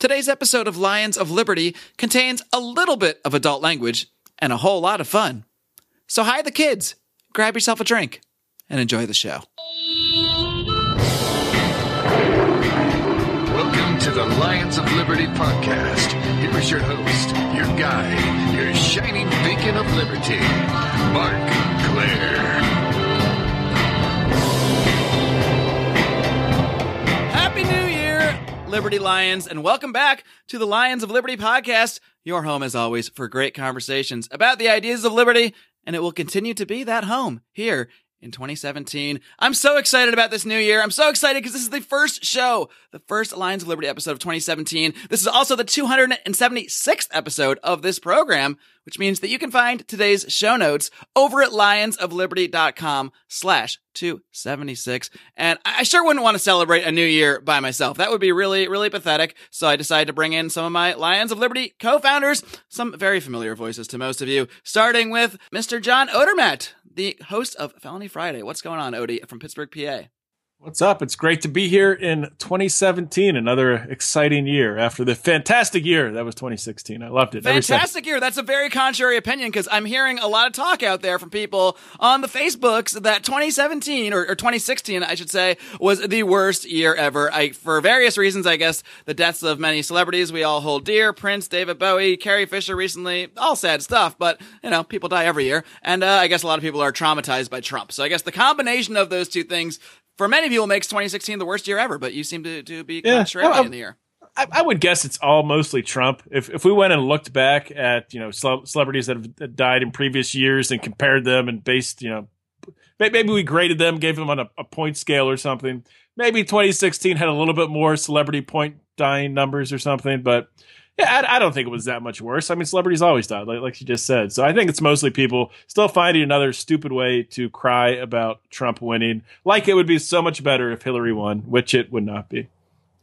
Today's episode of Lions of Liberty contains a little bit of adult language and a whole lot of fun. So hide the kids, grab yourself a drink, and enjoy the show. Welcome to the Lions of Liberty podcast. Here is your host, your guide, your shining beacon of liberty, Marc Clair. Liberty Lions, and welcome back to the Lions of Liberty podcast, your home as always for great conversations about the ideas of liberty, and it will continue to be that home here in 2017. I'm so excited about this new year. I'm so excited because this is the first show, the first Lions of Liberty episode of 2017. This is also the 276th episode of this program, which means that you can find today's show notes over at lionsofliberty.com slash 276. And I sure wouldn't want to celebrate a new year by myself. That would be really, really pathetic. So I decided to bring in some of my Lions of Liberty co-founders, some very familiar voices to most of you, starting with Mr. John Odermatt, the host of Felony Friday. What's going on, Odie, from Pittsburgh, PA? What's up? It's great to be here in 2017, another exciting year after the fantastic year that was 2016. I loved it. Fantastic year. That's a very contrary opinion because I'm hearing a lot of talk out there from people on the Facebooks that 2017 or, or 2016, I should say, was the worst year ever. I, for various reasons, I guess the deaths of many celebrities we all hold dear. Prince, David Bowie, Carrie Fisher recently, all sad stuff, but you know, people die every year. And, uh, I guess a lot of people are traumatized by Trump. So I guess the combination of those two things for many people makes 2016 the worst year ever, but you seem to, to be Yeah. Oh, in the year. I, I would guess it's all mostly Trump. If if we went and looked back at you know cele- celebrities that have died in previous years and compared them and based you know maybe we graded them, gave them on a, a point scale or something. Maybe 2016 had a little bit more celebrity point dying numbers or something, but I, I don't think it was that much worse. I mean, celebrities always die, like like you just said. So I think it's mostly people still finding another stupid way to cry about Trump winning, like it would be so much better if Hillary won, which it would not be.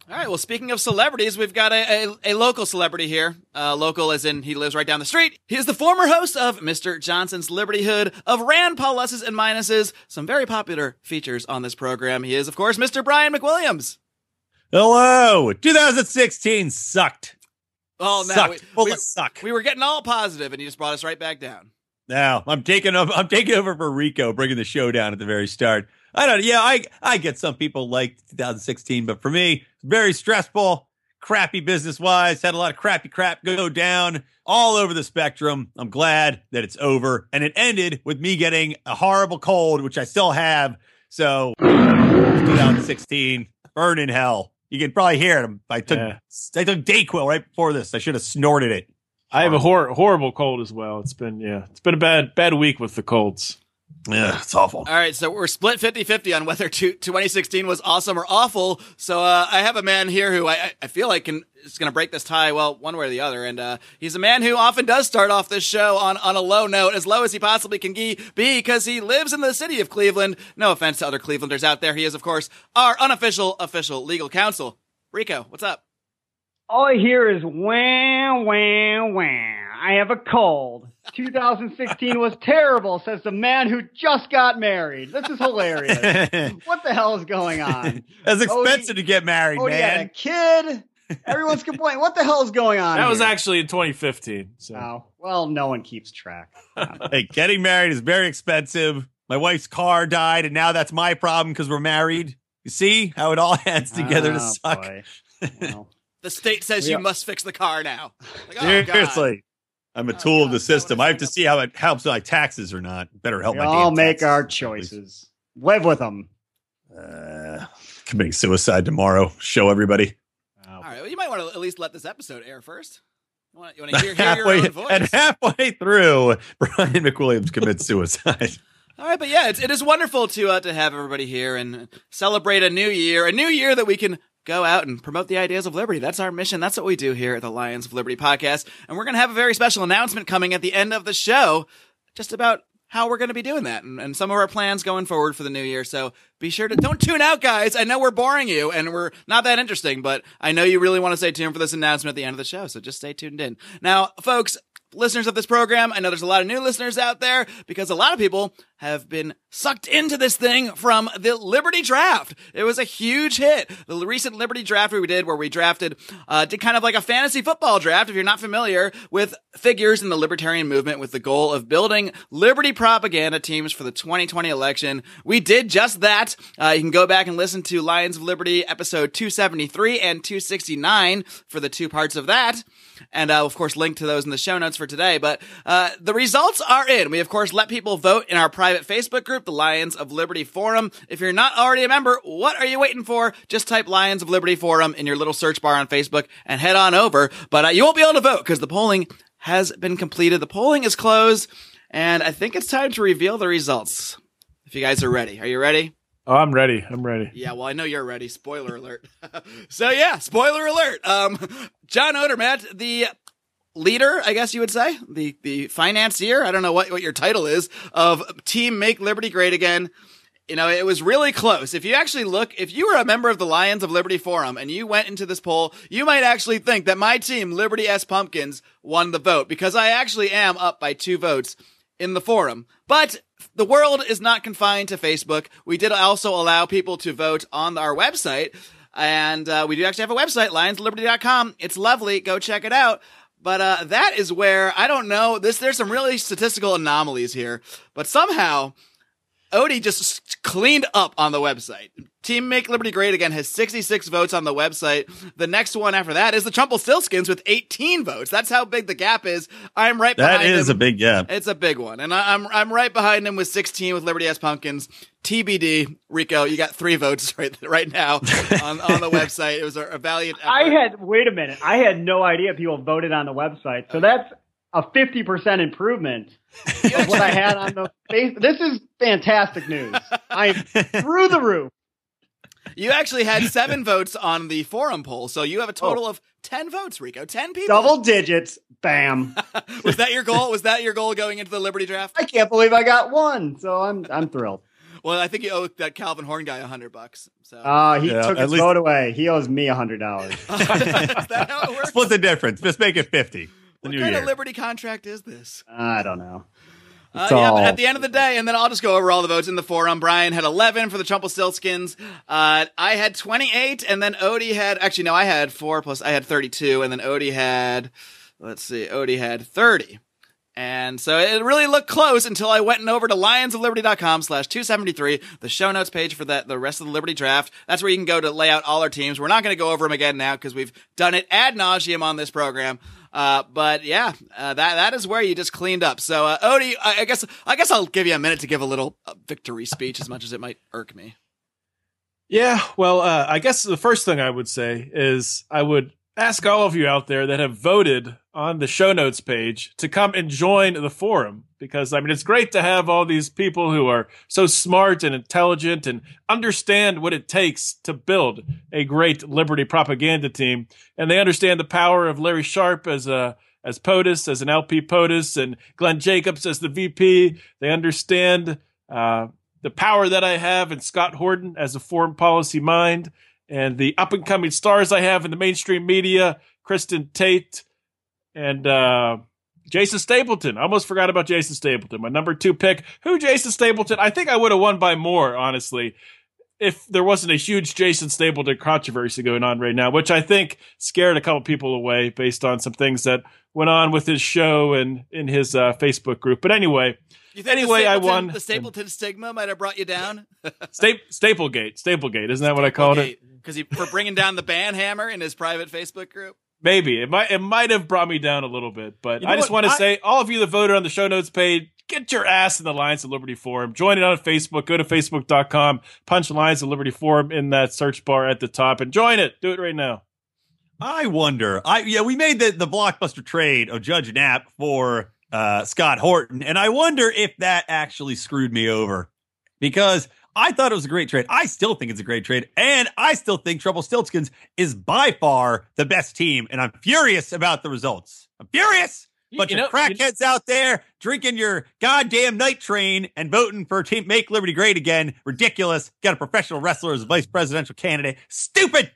All right. Well, speaking of celebrities, we've got a, a, a local celebrity here. Uh, local as in he lives right down the street. He is the former host of Mr. Johnson's Libertyhood, of Rand Paul Pluses and Minuses, some very popular features on this program. He is, of course, Mr. Brian McWilliams. Hello. 2016 sucked. Oh, no. Sucked. We, we- suck. we were getting all positive, and you just brought us right back down. Now I'm taking over. I'm taking over for Rico, bringing the show down at the very start. I don't. Yeah, I I get some people like 2016, but for me, very stressful, crappy business wise. Had a lot of crappy crap go down all over the spectrum. I'm glad that it's over, and it ended with me getting a horrible cold, which I still have. So 2016, burn in hell. You can probably hear it. I took Yeah. I took Dayquil right before this. I should have snorted it. I have a hor- horrible cold as well. It's been yeah, it's been a bad bad week with the colds. Yeah, it's awful. All right, so we're split 50-50 on whether two- 2016 was awesome or awful. So uh, I have a man here who I, I- I feel like can is going to break this tie, well, one way or the other. And uh, he's a man who often does start off this show on, on a low note, as low as he possibly can be, because he lives in the city of Cleveland. No offense to other Clevelanders out there. He is, of course, our unofficial, official legal counsel. Rico, what's up? All I hear is wham, wham, wham. I have a cold. 2016 was terrible, says the man who just got married. This is hilarious. what the hell is going on? It's Oh, expensive he- to get married, Oh, he had a kid. Everyone's complaining. What the hell is going on? That was here? actually in 2015. So Oh, well, no one keeps track. Hey, getting married is very expensive. My wife's car died, and now that's my problem because we're married. You see how it all adds together to Oh, suck. boy. Well, The state says We you must fix the car now. Like, oh, God. Seriously, I'm a Oh, tool of the system. I have to see how it helps my taxes or not. Better help my taxes. we my. all make taxes. our choices. Live with them. Uh, committing suicide tomorrow. Show everybody. All right, well, you might want to at least let this episode air first. You want, you want to hear, hear your halfway own voice? and halfway through, Brian McWilliams commits suicide. All right, but yeah, it's, it is wonderful to uh, to have everybody here and celebrate a new year, a new year that we can go out and promote the ideas of liberty. That's our mission. That's what we do here at the Lions of Liberty podcast. And we're going to have a very special announcement coming at the end of the show, just about how we're going to be doing that and, and some of our plans going forward for the new year. So be sure to don't tune out, guys. I know we're boring you and we're not that interesting, but I know you really want to stay tuned for this announcement at the end of the show. So just stay tuned in. Now, folks, listeners of this program, I know there's a lot of new listeners out there because a lot of people have been sucked into this thing from the Liberty Draft. It was a huge hit. The recent Liberty Draft we did, where we drafted, uh, did kind of like a fantasy football draft. If you're not familiar with figures in the libertarian movement, with the goal of building liberty propaganda teams for the 2020 election, we did just that. Uh, you can go back and listen to Lions of Liberty episode 273 and 269 for the two parts of that. And uh, of course, link to those in the show notes for today. But uh, the results are in. We of course let people vote in our private Facebook group, the Lions of Liberty Forum. If you're not already a member, what are you waiting for? Just type Lions of Liberty Forum in your little search bar on Facebook and head on over. But uh, you won't be able to vote because the polling has been completed. The polling is closed, and I think it's time to reveal the results. If you guys are ready, are you ready? Oh, I'm ready. I'm ready. Yeah, well, I know you're ready. Spoiler alert. so yeah, spoiler alert. Um, John Odermatt, the leader, I guess you would say, the the financier. I don't know what what your title is of Team Make Liberty Great Again. You know, it was really close. If you actually look, if you were a member of the Lions of Liberty Forum and you went into this poll, you might actually think that my team, Liberty S Pumpkins, won the vote because I actually am up by two votes in the forum. But the world is not confined to Facebook. We did also allow people to vote on our website. And uh, we do actually have a website, lionsliberty.com. It's lovely. Go check it out. But uh, that is where I don't know. This there's some really statistical anomalies here, but somehow Odie just cleaned up on the website. Team Make Liberty Great Again has 66 votes on the website. The next one after that is the Trumpelstiltskins with 18 votes. That's how big the gap is. I'm right That behind is him. a big gap. It's a big one, and I, I'm I'm right behind him with 16 with Liberty S Pumpkins. TBD, Rico, you got three votes right right now on, on the website. It was a, a valiant. Effort. I had wait a minute. I had no idea people voted on the website. So that's a fifty percent improvement of what I had on the face. This is fantastic news. I'm through the roof. You actually had seven votes on the forum poll, so you have a total of ten votes, Rico. Ten people. Double digits. Bam. Was that your goal? Was that your goal going into the Liberty draft? I can't believe I got one. So I'm I'm thrilled. Well, I think you owe that Calvin Horn guy a hundred bucks. So Uh, he Yeah, took at his least- vote away. He owes me a hundred dollars. is that how it works? Split the difference. Just make it 50. The what new kind year. of Liberty contract is this? I don't know. Uh, yeah, but at the end of the day, and then I'll just go over all the votes in the forum. Brian had 11 for the Trumpelstiltskins. Uh, I had 28, and then Odie had, actually, no, I had four plus, I had 32, and then Odie had, let's see, Odie had 30. And so it really looked close until I went and over to lionsofliberty.com slash 273, the show notes page for that, the rest of the Liberty draft. That's where you can go to lay out all our teams. We're not going to go over them again now because we've done it ad nauseum on this program. Uh, but yeah, uh, that, that is where you just cleaned up. So, uh, Odie, I, I guess, I guess I'll give you a minute to give a little uh, victory speech as much as it might irk me. Yeah, well, uh, I guess the first thing I would say is I would ask all of you out there that have voted on the show notes page to come and join the forum because I mean it's great to have all these people who are so smart and intelligent and understand what it takes to build a great liberty propaganda team and they understand the power of Larry Sharpe as a as POTUS, as an LP POTUS, and Glenn Jacobs as the VP. They understand uh, the power that I have and Scott Horton as a foreign policy mind, and the up and coming stars I have in the mainstream media, Kristin Tate and uh, Jason Stapleton. I almost forgot about Jason Stapleton, my number two pick. Who Jason Stapleton? I think I would have won by more, honestly, if there wasn't a huge Jason Stapleton controversy going on right now, which I think scared a couple people away based on some things that went on with his show and in his uh, Facebook group. But anyway, Anyway, I won. The Stapleton stigma might have brought you down. Sta- Staplegate, Staplegate, isn't that what I called it? Because he for bringing down the band hammer in his private Facebook group. Maybe it might it might have brought me down a little bit, but You know I just want to say, all of you that voted on the show notes page, get your ass in the Lions of Liberty forum. Join it on Facebook. Go to facebook.com, punch Lions of Liberty forum in that search bar at the top, and join it. Do it right now. I wonder. I yeah, we made the the blockbuster trade of Judge Knapp for uh, Scott Horton, and I wonder if that actually screwed me over because I thought it was a great trade. I still think it's a great trade, and I still think Trumpelstiltskins is by far the best team, and I'm furious about the results. I'm furious. You- Bunch you of know- crackheads out there drinking your goddamn night train and voting for Team Make Liberty Great Again. Ridiculous. Got a professional wrestler as a vice presidential candidate. Stupid.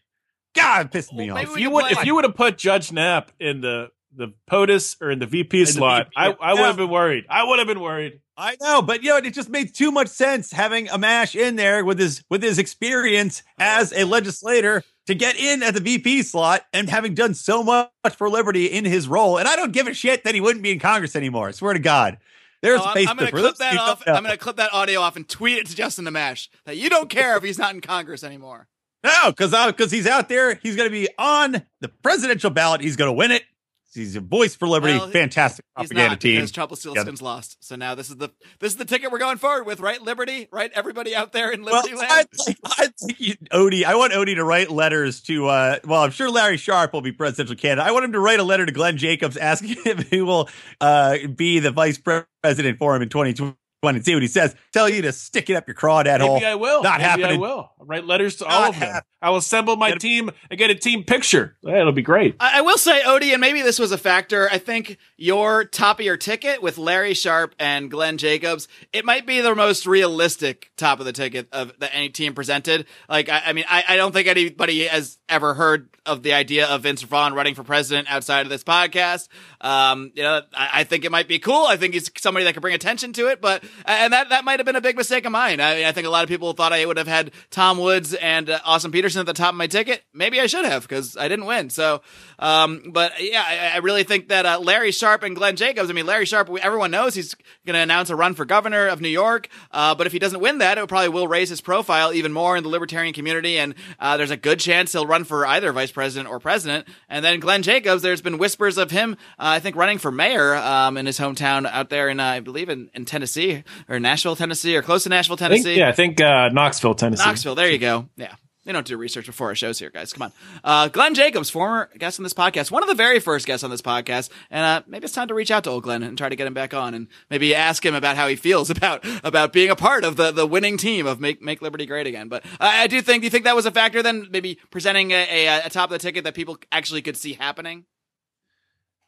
God, it pissed me Well, off. If you would, if you would have put Judge Knapp in the the POTUS or in the VP the slot, VP, I, I would yeah. have been worried. I would have been worried. I know, but you know, it just made too much sense having Amash in there with his with his experience as a legislator to get in at the VP slot and having done so much for liberty in his role. And I don't give a shit that he wouldn't be in Congress anymore. I swear to God. There's Oh, I'm, Facebook. I'm going to clip that off. know. I'm going to clip that audio off and tweet it to Justin Amash that you don't care if he's not in Congress anymore. No, because because he's out there. He's going to be on the presidential ballot. He's going to win it. He's a voice for liberty. Well, Fantastic propaganda not team. because Trumpelstiltskin's lost. So now this is the this is the ticket we're going forward with, right? Liberty, right? Everybody out there in Well, Liberty I'd land. like, I'd like you, Odie. I want Odie to write letters to. Uh, well, I'm sure Larry Sharpe will be presidential candidate. I want him to write a letter to Glenn Jacobs asking him who will uh, be the vice president for him in 2020 and see what he says. Tell you to stick it up your crawdad hole. Maybe I will. Not Maybe I happening. will. I'll write letters to Not all of them. hap- I will assemble my Get a- team and get a team picture. Yeah, it'll be great. I, I will say, Odie, and maybe this was a factor. I think your top of your ticket with Larry Sharpe and Glenn Jacobs, it might be the most realistic top of the ticket of that any team presented. Like, I, I mean, I, I don't think anybody has ever heard of the idea of Vince Vaughn running for president outside of this podcast. Um, you know, I, I think it might be cool. I think he's somebody that could bring attention to it, but and that that might have been a big mistake of mine. I mean, I think a lot of people thought I would have had Tom Woods and uh, Austin Peterson at the top of my ticket. Maybe I should have because I didn't win. So, um, but yeah, I, I really think that uh, Larry Sharpe and Glenn Jacobs. I mean, Larry Sharpe, everyone knows he's going to announce a run for governor of New York. Uh, but if he doesn't win that, it probably will raise his profile even more in the libertarian community. And uh, there's a good chance he'll run for either vice president or president. And then Glenn Jacobs, there's been whispers of him, uh, I think, running for mayor um, in his hometown out there in, uh, I believe, in, in Tennessee or Nashville, Tennessee, or close to Nashville, I think, Tennessee. yeah, I think uh, Knoxville, Tennessee. Knoxville. There you go. Yeah. We don't do research before our shows here, guys. Come on. Uh, Glenn Jacobs, former guest on this podcast, one of the very first guests on this podcast. And, uh, maybe it's time to reach out to old Glenn and try to get him back on and maybe ask him about how he feels about, about being a part of the, the winning team of Make, Make Liberty Great Again. But I I do think, do you think that was a factor then? Maybe presenting a, a, a top of the ticket that people actually could see happening?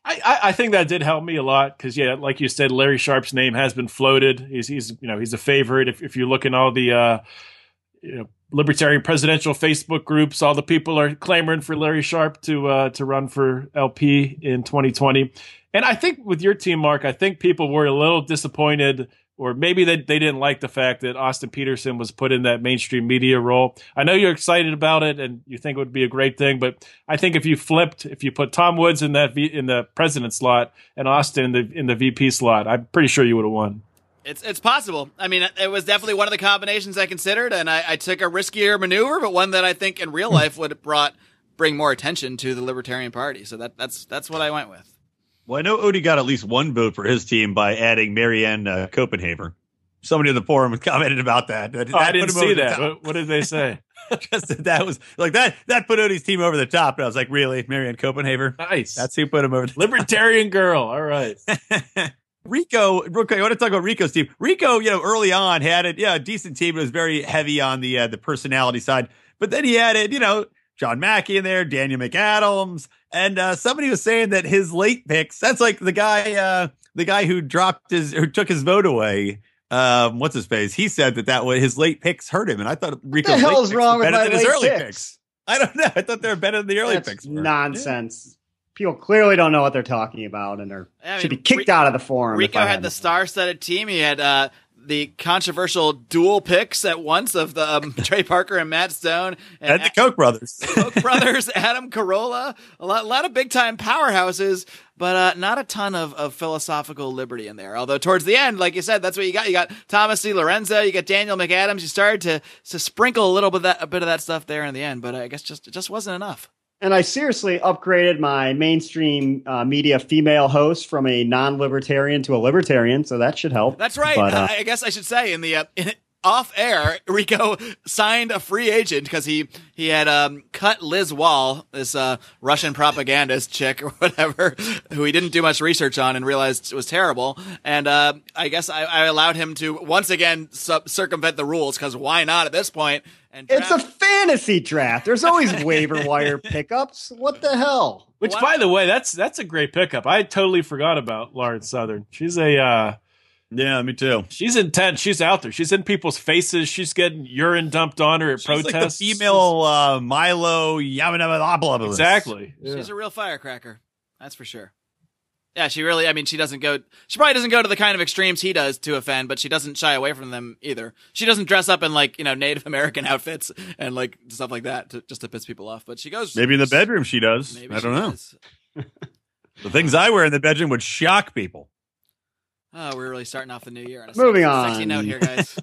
I, I, I think that did help me a lot because yeah, like you said, Larry Sharpe's name has been floated. He's he's you know he's a favorite. If if you look in all the uh, you know libertarian presidential Facebook groups, all the people are clamoring for Larry Sharpe to uh, to run for LP in 2020. And I think with your team, Marc, I think people were a little disappointed. Or maybe they, they didn't like the fact that Austin Peterson was put in that mainstream media role. I know you're excited about it and you think it would be a great thing, but I think if you flipped, if you put Tom Woods in that v, in the president slot and Austin in the in the VP slot, I'm pretty sure you would have won. It's it's possible. I mean, it was definitely one of the combinations I considered, and I, I took a riskier maneuver, but one that I think in real hmm. life would have brought bring more attention to the Libertarian Party. So that that's that's what I went with. Well, I know Odie got at least one vote for his team by adding Marianne uh, Copenhagen. Somebody in the forum commented about that. that Oh, I didn't put him over see that. What, what did they say? Just that, that was like that. That put Odie's team over the top. And I was like, really, Marianne Copenhagen? nice. That's who put him over. The libertarian girl. All right. Rico, real quick, I want to talk about Rico's team. Rico, you know, early on had it, yeah, a decent team. It was very heavy on the uh, the personality side, but then he added, you know, John Mackey in there, Daniel McAdams, and uh, somebody was saying that his late picks. That's like the guy, uh, the guy who dropped his, who took his vote away. Um, what's his face? He said that that was his late picks hurt him, and I thought Rico's hell late is picks wrong with better my than his late early picks? picks. I don't know. I thought they were better than the early That's picks. were. nonsense. People clearly don't know what they're talking about and they're I should be kicked Ri- out of the forum. Rico had the them. star-studded team. He had uh, the controversial dual picks at once of the um, Trey Parker and Matt Stone And the Koch brothers. Koch brothers, Adam Carolla, a lot, a lot of big time powerhouses, but uh, not a ton of, of philosophical liberty in there. Although towards the end, like you said, that's what you got. You got Thomas DiLorenzo, you got Daniel McAdams. You started to to sprinkle a little bit of that a bit of that stuff there in the end, but I guess just it just wasn't enough. And I seriously upgraded my mainstream uh, media female host from a non-libertarian to a libertarian, so that should help. That's right. But, uh, I I guess I should say in the uh, in, off air, Rico signed a free agent because he he had um, cut Liz Wahl, this uh, Russian propagandist chick or whatever, who he didn't do much research on and realized was terrible. And uh, I guess I, I allowed him to once again sub- circumvent the rules because why not at this point? And It's a fantasy draft. There's always waiver wire pickups. What the hell? Which, What? by the way, that's that's a great pickup. I totally forgot about Lauren Southern. She's a uh, yeah, me too. she's intense. She's out there. She's in people's faces. She's getting urine dumped on her at She's like the protests. female uh, Milo Yiannopoulos. exactly. she's a real firecracker. That's for sure. Yeah, she really. I mean, she doesn't go. She probably doesn't go to the kind of extremes he does to offend, but she doesn't shy away from them either. She doesn't dress up in like you know Native American outfits and like stuff like that to, just to piss people off. But she goes. Maybe in the bedroom she does. Maybe I she don't know. does. The things I wear in the bedroom would shock people. Oh, we're really starting off the new year. On a Moving sexy, Sexy on. note here, guys.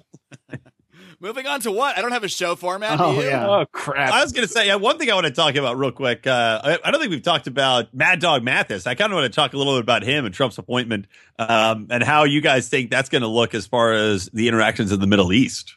Moving on to what? I don't have a show format. Oh, yeah. Oh crap! I was going to say, yeah, one thing I want to talk about real quick. Uh, I, I don't think we've talked about Mad Dog Mattis. I kind of want to talk a little bit about him and Trump's appointment um, and how you guys think that's going to look as far as the interactions in the Middle East.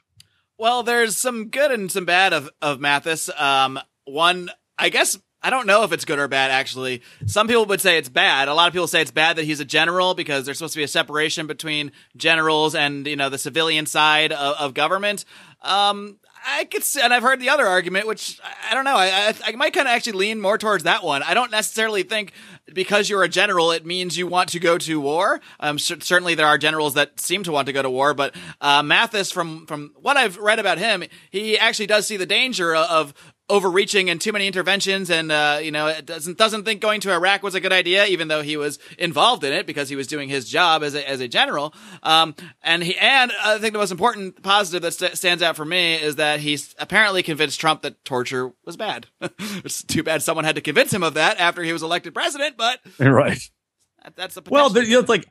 Well, there's some good and some bad of of Mattis. Um, one, I guess I don't know if it's good or bad. Actually, some people would say it's bad. A lot of people say it's bad that he's a general because there's supposed to be a separation between generals and you know the civilian side of, of government. Um, I could, see, and I've heard the other argument, which I, don't know. I, I, I might kind of actually lean more towards that one. I don't necessarily think because you're a general, it means you want to go to war. Um, cer- certainly there are generals that seem to want to go to war, but uh, Mattis, from from what I've read about him, he actually does see the danger of overreaching and too many interventions and uh, you know it doesn't doesn't think going to Iraq was a good idea even though he was involved in it because he was doing his job as a, as a general. Um, and he and I think the most important positive that st- stands out for me is that he's apparently convinced Trump that torture was bad. It's too bad someone had to convince him of that after he was elected president but Right. that, that's the Well, there, you know, it's like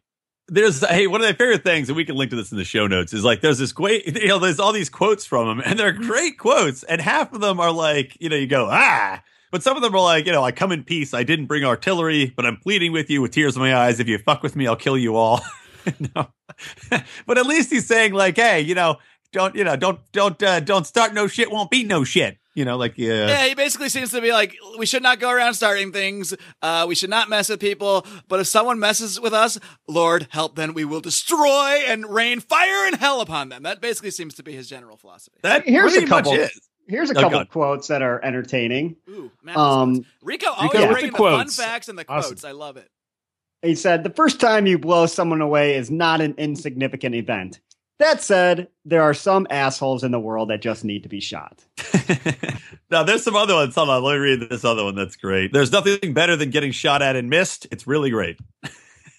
there's hey, one of my favorite things, and we can link to this in the show notes, is like there's this great, you know, there's all these quotes from him, and they're great quotes, and half of them are like, you know, you go ah, but some of them are like, you know, I come in peace, I didn't bring artillery, but I'm pleading with you with tears in my eyes. If you fuck with me, I'll kill you all. but at least he's saying like, hey, you know, don't, you know, don't, don't, uh, don't start no shit, won't be no shit. You know, like, yeah. Yeah, he basically seems to be like, we should not go around starting things. Uh, we should not mess with people. But if someone messes with us, Lord, help them. We will destroy and rain fire and hell upon them. That basically seems to be his general philosophy. that Here's a pretty much couple. is. Here's a Oh, couple God. quotes that are entertaining. Ooh, Matt, Um, Rico always Rico with bringing the the, fun facts and the Awesome. quotes. I love it. He said, The first time you blow someone away is not an insignificant event. That said, there are some assholes in the world that just need to be shot. now, there's some other ones. Hold on, let me read this other one. That's great. There's nothing better than getting shot at and missed. It's really great.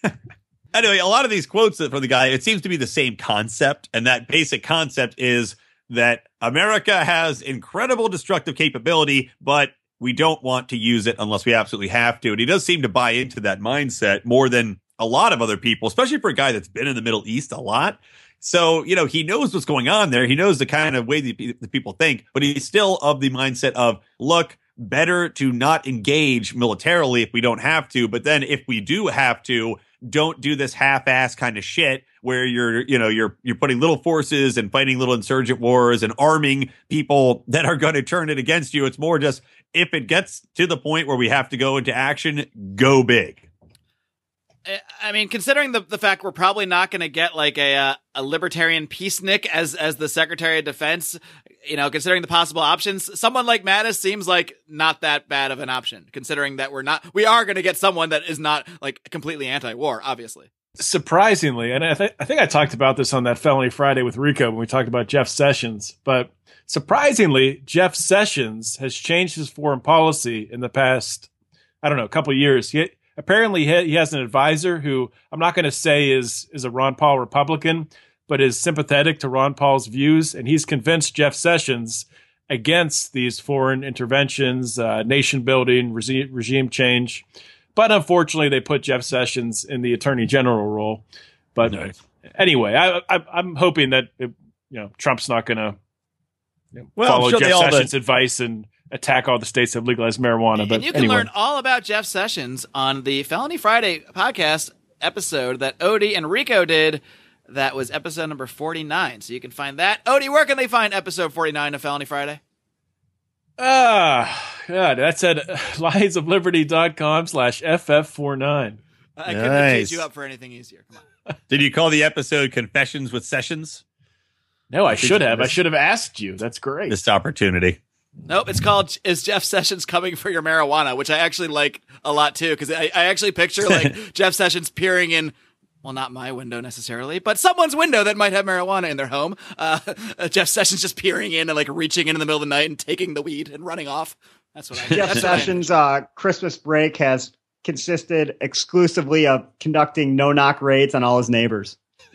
anyway, a lot of these quotes from the guy, it seems to be the same concept. And that basic concept is that America has incredible destructive capability, but we don't want to use it unless we absolutely have to. And he does seem to buy into that mindset more than a lot of other people, especially for a guy that's been in the Middle East a lot. So, you know, he knows what's going on there. He knows the kind of way the, the people think, but he's still of the mindset of, look, better to not engage militarily if we don't have to. But then if we do have to, don't do this half-ass kind of shit where you're, you know, you're, you're putting little forces and fighting little insurgent wars and arming people that are going to turn it against you. It's more just if it gets to the point where we have to go into action, go big. I- mean, considering the the fact we're probably not going to get like a uh, a libertarian peacenik as as the Secretary of Defense, you know, considering the possible options, someone like Mattis seems like not that bad of an option. Considering that we're not, we are going to get someone that is not like completely anti-war, obviously. surprisingly, and I, th- I think I talked about this on that Felony Friday with Rico when we talked about Jeff Sessions, but surprisingly, Jeff Sessions has changed his foreign policy in the past, I don't know, a couple years. He, apparently, he, he has an advisor who I'm not going to say is is a Ron Paul Republican, but is sympathetic to Ron Paul's views, and he's convinced Jeff Sessions against these foreign interventions, uh, nation building, regime, regime change. But unfortunately, they put Jeff Sessions in the Attorney General role. But Nice. anyway, I, I, I'm hoping that it, you know Trump's not going to Well, follow sure Jeff Sessions' did. advice and attack all the states that have legalized marijuana. But and you can anyway, learn all about Jeff Sessions on the Felony Friday podcast episode that Odie and Rico did. That was episode number 49. So you can find that. Odie, where can they find episode 49 of Felony Friday? ah, God, that's at lionsofliberty.com slash ff49. I couldn't have changed Nice. you up for anything easier. Come on. Did you call the episode Confessions with Sessions? No, I Did should you have. I should have asked you. That's great. Missed opportunity. Nope, it's called "Is Jeff Sessions Coming for Your Marijuana," which I actually like a lot too because I, I actually picture like Jeff Sessions peering in. Well, not my window necessarily, but someone's window that might have marijuana in their home. Uh, Jeff Sessions just peering in and like reaching in in the middle of the night and taking the weed and running off. That's what I. Jeff that's what I- Sessions' uh, Christmas break has consisted exclusively of conducting no knock raids on all his neighbors.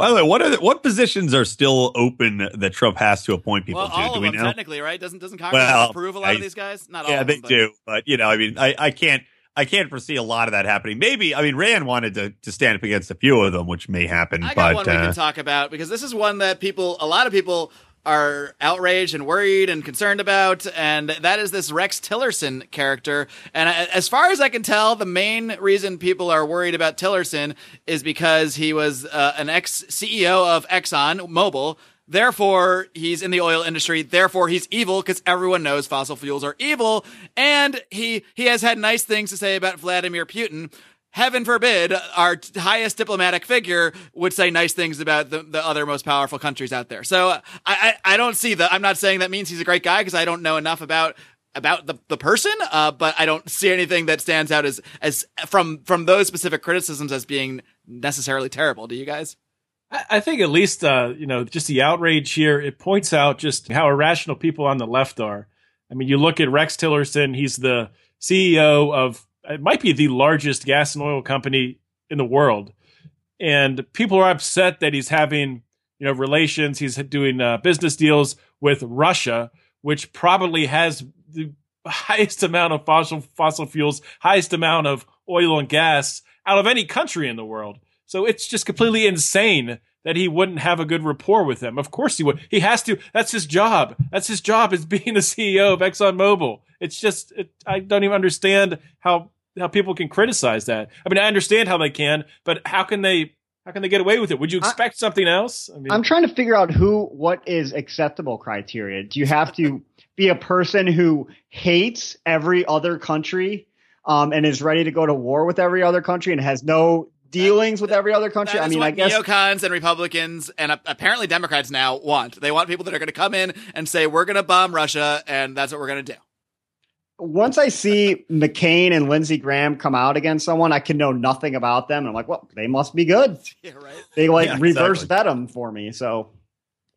By the way, what are the, what positions are still open that Trump has to appoint people well, to? all do of we them know? technically, right? Doesn't doesn't Congress Well, approve a lot I- of these guys? Not all yeah, of they but- do, but you know, I mean, I, I can't I can't foresee a lot of that happening. Maybe I mean, Rand wanted to to stand up against a few of them, which may happen. I got but one we uh, can talk about because this is one that people, a lot of people are outraged and worried and concerned about, and that is this Rex Tillerson character. And as far as I can tell, the main reason people are worried about Tillerson is because he was uh, an ex CEO of Exxon Mobil. Therefore, he's in the oil industry. Therefore, he's evil because everyone knows fossil fuels are evil. And he he has had nice things to say about Vladimir Putin heaven forbid our t- highest diplomatic figure would say nice things about the, the other most powerful countries out there. So I, I, I don't see that. I'm not saying that means he's a great guy because I don't know enough about about the, the person, uh, but I don't see anything that stands out as as from from those specific criticisms as being necessarily terrible. Do you guys? I I think at least, uh, you know, just the outrage here, it points out just how irrational people on the left are. I mean, you look at Rex Tillerson, he's the CEO of, it might be the largest gas and oil company in the world. And people are upset that he's having, you know, relations, he's doing uh, business deals with Russia, which probably has the highest amount of fossil fossil fuels, highest amount of oil and gas out of any country in the world. So it's just completely insane that he wouldn't have a good rapport with them. Of course he would. He has to. That's his job. That's his job is being the CEO of ExxonMobil. It's just it, I don't even understand how how people can criticize that. I mean, I understand how they can, but how can they how can they get away with it? Would you expect something else? I mean, I'm trying to figure out who what is acceptable criteria. Do you have to be a person who hates every other country um, and is ready to go to war with every other country and has no dealings with every other country? That I is mean, what I guess neocons and Republicans and uh, apparently Democrats now want. They want people that are going to come in and say we're going to bomb Russia, and that's what we're going to do. once I see McCain and Lindsey Graham come out against someone, I can know nothing about them. And I'm like, well, they must be good. Yeah, right. They like Yeah, reverse exactly. bet them for me. So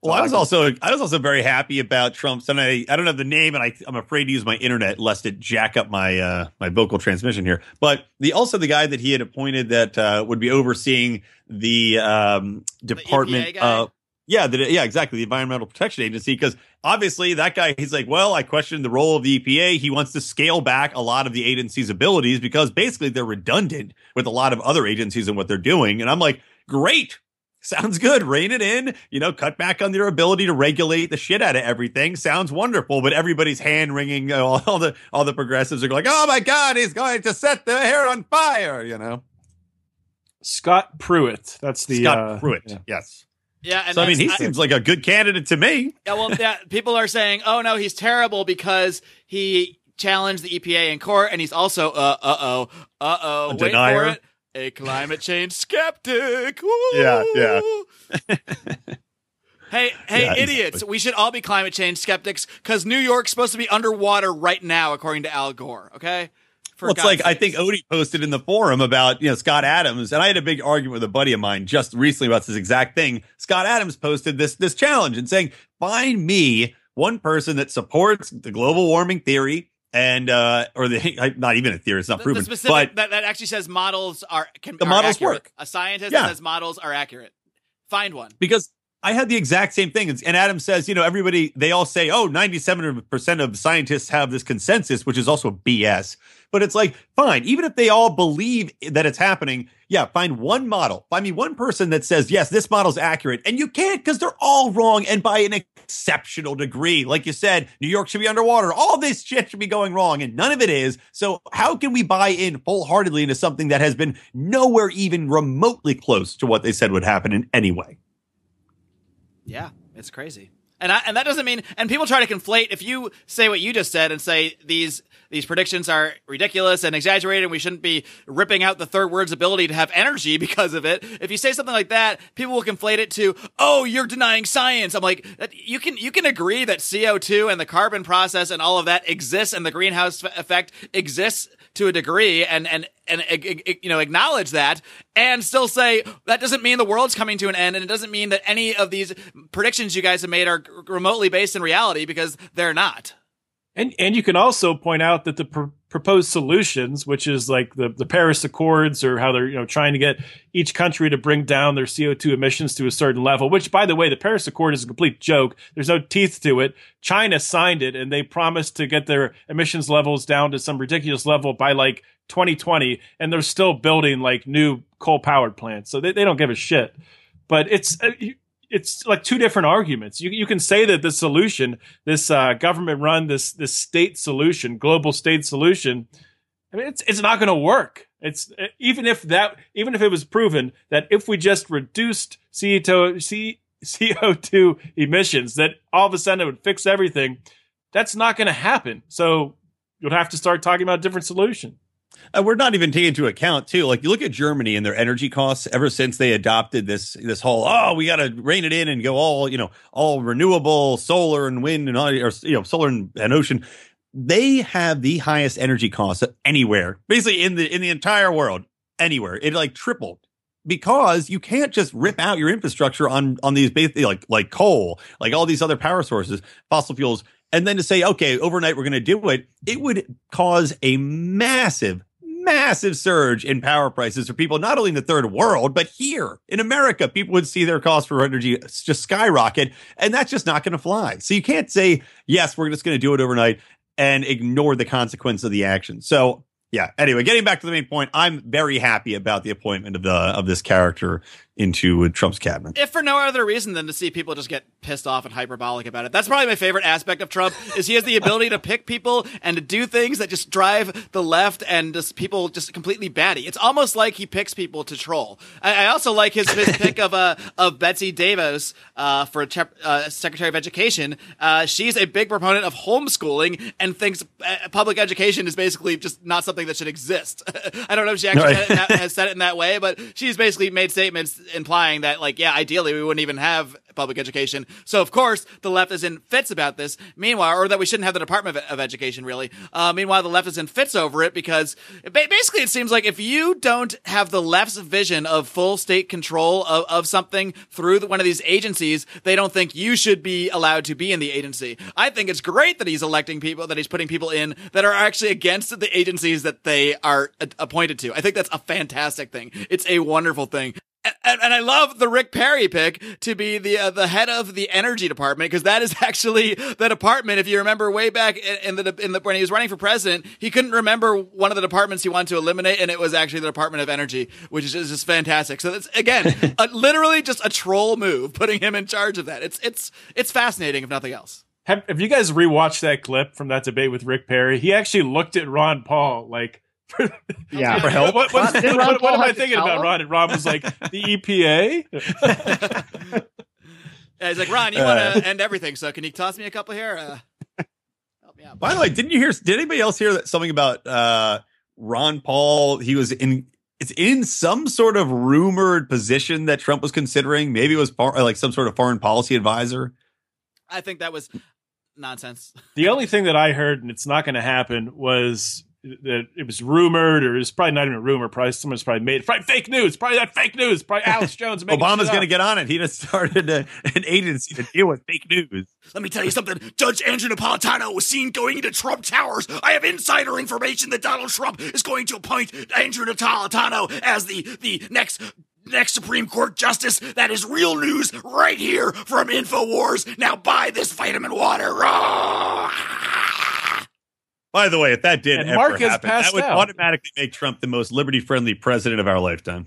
Well, I was also I was also very happy about Trump's, and I, I don't have the name, and I, I'm afraid to use my internet lest it jack up my uh, my vocal transmission here. But the also the guy that he had appointed that uh, would be overseeing the um, department. EPA guy? uh, yeah, the, yeah, exactly, the Environmental Protection Agency, because obviously that guy, he's like, well, I question the role of the EPA. He wants to scale back a lot of the agency's abilities because basically they're redundant with a lot of other agencies and what they're doing. And I'm like, great, sounds good. Rein it in, you know, cut back on their ability to regulate the shit out of everything. Sounds wonderful. But everybody's hand wringing. You know, all, all the all the progressives are like, oh my god, he's going to set the hair on fire. You know, Scott Pruitt. That's the Scott uh, Pruitt. yeah. Yes. Yeah, and so I mean, he that's- seems like a good candidate to me. Yeah, well, yeah, people are saying, "Oh no, he's terrible because he challenged the EPA in court, and he's also uh uh oh uh oh A wait denier? for it, a climate change skeptic." Woo! Yeah, yeah. hey, hey, Yeah, idiots! exactly. We should all be climate change skeptics because New York's supposed to be underwater right now, according to Al Gore. Okay. For well, it's like I think Odie posted in the forum about you know Scott Adams, and I had a big argument with a buddy of mine just recently about this exact thing. Scott Adams posted this this challenge and saying, "Find me one person that supports the global warming theory." And uh or the not even a theory, it's not The- proven. the specific but that, that actually says models are can The are models accurate. work. A scientist Yeah. says models are accurate. Find one. because I had the exact same thing. And Adam says, you know, everybody, they all say, oh, 97% of scientists have this consensus, which is also BS. But it's like, fine, even if they all believe that it's happening, yeah, find one model. Find me one person that says, yes, this model's accurate. And you can't because they're all wrong and by an exceptional degree. Like you said, New York should be underwater. All this shit should be going wrong and none of it is. So how can we buy in full heartedly into something that has been nowhere even remotely close to what they said would happen in any way? Yeah, it's crazy. And I, and that doesn't mean and people try to conflate if you say what you just said and say these these predictions are ridiculous and exaggerated and we shouldn't be ripping out the third word's ability to have energy because of it. If you say something like that, people will conflate it to, "Oh, you're denying science." I'm like, you can you can agree that CO2 and the carbon process and all of that exists and the greenhouse effect exists to a degree and and and you know acknowledge that and still say that doesn't mean the world's coming to an end and it doesn't mean that any of these predictions you guys have made are remotely based in reality because they're not. And and you can also point out that the pr- proposed solutions, which is like the, the Paris Accords or how they're you know trying to get each country to bring down their CO two emissions to a certain level. Which, by the way, the Paris Accord is a complete joke. There's no teeth to it. China signed it and they promised to get their emissions levels down to some ridiculous level by like 2020, and they're still building like new coal powered plants. So they, they don't give a shit. But it's uh, it's like two different arguments. You you can say that the solution, this uh, government run, this this state solution, global state solution, I mean, it's it's not going to work. It's even if that even if it was proven that if we just reduced CO CO two emissions, that all of a sudden it would fix everything. That's not going to happen. So you'll have to start talking about a different solution. Uh, we're not even taking into account too. Like you look at Germany and their energy costs ever since they adopted this this whole oh we got to rein it in and go all you know all renewable solar and wind and all or you know solar and, and ocean. They have the highest energy costs anywhere, basically in the in the entire world, anywhere. It like tripled because you can't just rip out your infrastructure on on these basically like like coal, like all these other power sources, fossil fuels, and then to say, okay, overnight we're going to do it, it would cause a massive, massive surge in power prices for people, not only in the third world, but here in America. People would see their cost for energy just skyrocket, and that's just not going to fly. So you can't say, yes, we're just going to do it overnight and ignore the consequence of the action. So yeah. Anyway, getting back to the main point, I'm very happy about the appointment of the of this character into Trump's cabinet. If for no other reason than to see people just get pissed off and hyperbolic about it. That's probably my favorite aspect of Trump is he has the ability to pick people and to do things that just drive the left and just people just completely batty. It's almost like he picks people to troll. I, I also like his, his pick of uh, of Betsy DeVos uh, for uh, Secretary of Education. Uh, she's a big proponent of homeschooling and thinks uh, public education is basically just not something that should exist. I don't know if she actually no. has said it in that way, but she's basically made statements implying that, like, yeah, ideally we wouldn't even have public education. So of course the left is in fits about this. Meanwhile, or that we shouldn't have the Department of, of Education really. Uh, meanwhile, the left is in fits over it because basically it seems like if you don't have the left's vision of full state control of, of something through the, one of these agencies, they don't think you should be allowed to be in the agency. I think it's great that he's electing people, that he's putting people in that are actually against the agencies that they are appointed to. I think that's a fantastic thing. It's a wonderful thing and, and, I love the Rick Perry pick to be the uh, the head of the energy department because that is actually the department. If you remember way back in, in, the in the when he was running for president, he couldn't remember one of the departments he wanted to eliminate, and it was actually the Department of Energy, which is just fantastic. So that's again, a, literally just a troll move, putting him in charge of that. It's it's it's fascinating, if nothing else. Have, have you guys rewatched that clip from that debate with Rick Perry? He actually looked at Ron Paul like yeah, for help. What, what, what, what, what am I thinking about, Ron? And Ron was like, the EPA. yeah, he's like, Ron, you uh, want to end everything, so can you toss me a couple here? Uh, help me out. By the way, didn't you hear? Did anybody else hear that something about uh, Ron Paul? He was in. It's in some sort of rumored position that Trump was considering. Maybe it was far, like some sort of foreign policy advisor. I think that was nonsense. The only thing that I heard, and it's not going to happen, was that it was rumored, or it's probably not even a rumor. Probably someone's probably made it. Probably fake news. Probably that fake news. Probably Alex Jones. Obama's going to get on it. He just started a, an agency to deal with fake news. Let me tell you something. Judge Andrew Napolitano was seen going into Trump Towers. I have insider information that Donald Trump is going to appoint Andrew Napolitano as the the next next Supreme Court justice. That is real news right here from Infowars. Now buy this vitamin water. Ah! By the way, if that did and ever happen, that would out. automatically make Trump the most liberty-friendly president of our lifetime.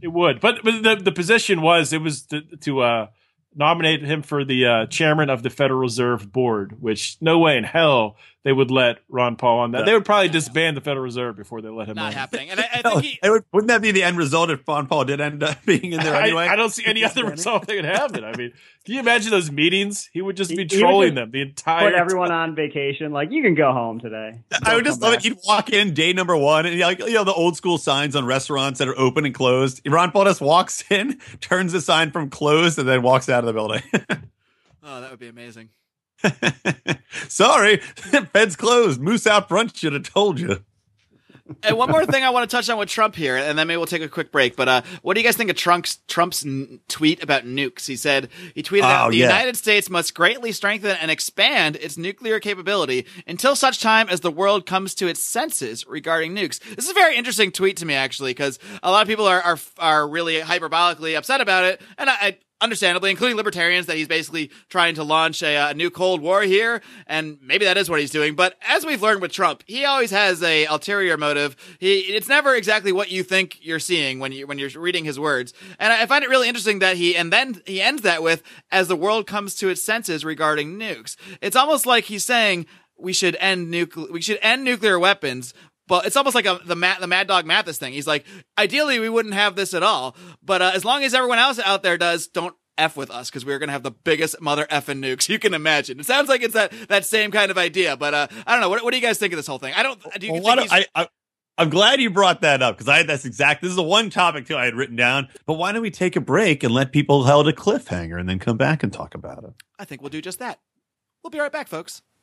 It would, but, but the the position was it was to, to uh, nominate him for the uh, chairman of the Federal Reserve Board, which no way in hell they would let Ron Paul on that. No. They would probably disband the Federal Reserve before they let him. Not on. happening. And I, I think he, would, wouldn't that be the end result if Ron Paul did end up being in there anyway? I, I don't see any other result that could happen. I mean, can you imagine those meetings? He would just be he trolling them the entire. Put everyone time. on vacation. Like you can go home today. Don't I would just love back. it. He'd walk in day number one, and like you know the old school signs on restaurants that are open and closed. Ron Paul just walks in, turns the sign from closed, and then walks out of the building. oh, that would be amazing. Sorry, Fed's closed. Moose out front should have told you. And one more thing I want to touch on with Trump here, and then maybe we'll take a quick break. But uh, what do you guys think of Trump's Trump's n- tweet about nukes? He said he tweeted out Oh, the yeah. United States must greatly strengthen and expand its nuclear capability until such time as the world comes to its senses regarding nukes. This is a very interesting tweet to me, actually, because a lot of people are are are really hyperbolically upset about it, and I. I Understandably, including libertarians, that he's basically trying to launch a, uh, new Cold War here, and maybe that is what he's doing. But as we've learned with Trump, he always has a ulterior motive. He it's never exactly what you think you're seeing when you when you're reading his words. And I find it really interesting that he and then he ends that with as the world comes to its senses regarding nukes. It's almost like he's saying we should end nuclear we should end nuclear weapons. But it's almost like a, the Matt, the Mad Dog Mattis thing. He's like, ideally, we wouldn't have this at all. But uh, as long as everyone else out there does, don't f with us because we're gonna have the biggest mother effing nukes you can imagine. It sounds like it's that that same kind of idea. But uh, I don't know. What, what do you guys think of this whole thing? I don't. Do you Well, think why he's- I, I, I'm glad you brought that up because I had that's exact. This is the one topic too I had written down. But why don't we take a break and let people held a cliffhanger and then come back and talk about it? I think we'll do just that. We'll be right back, folks.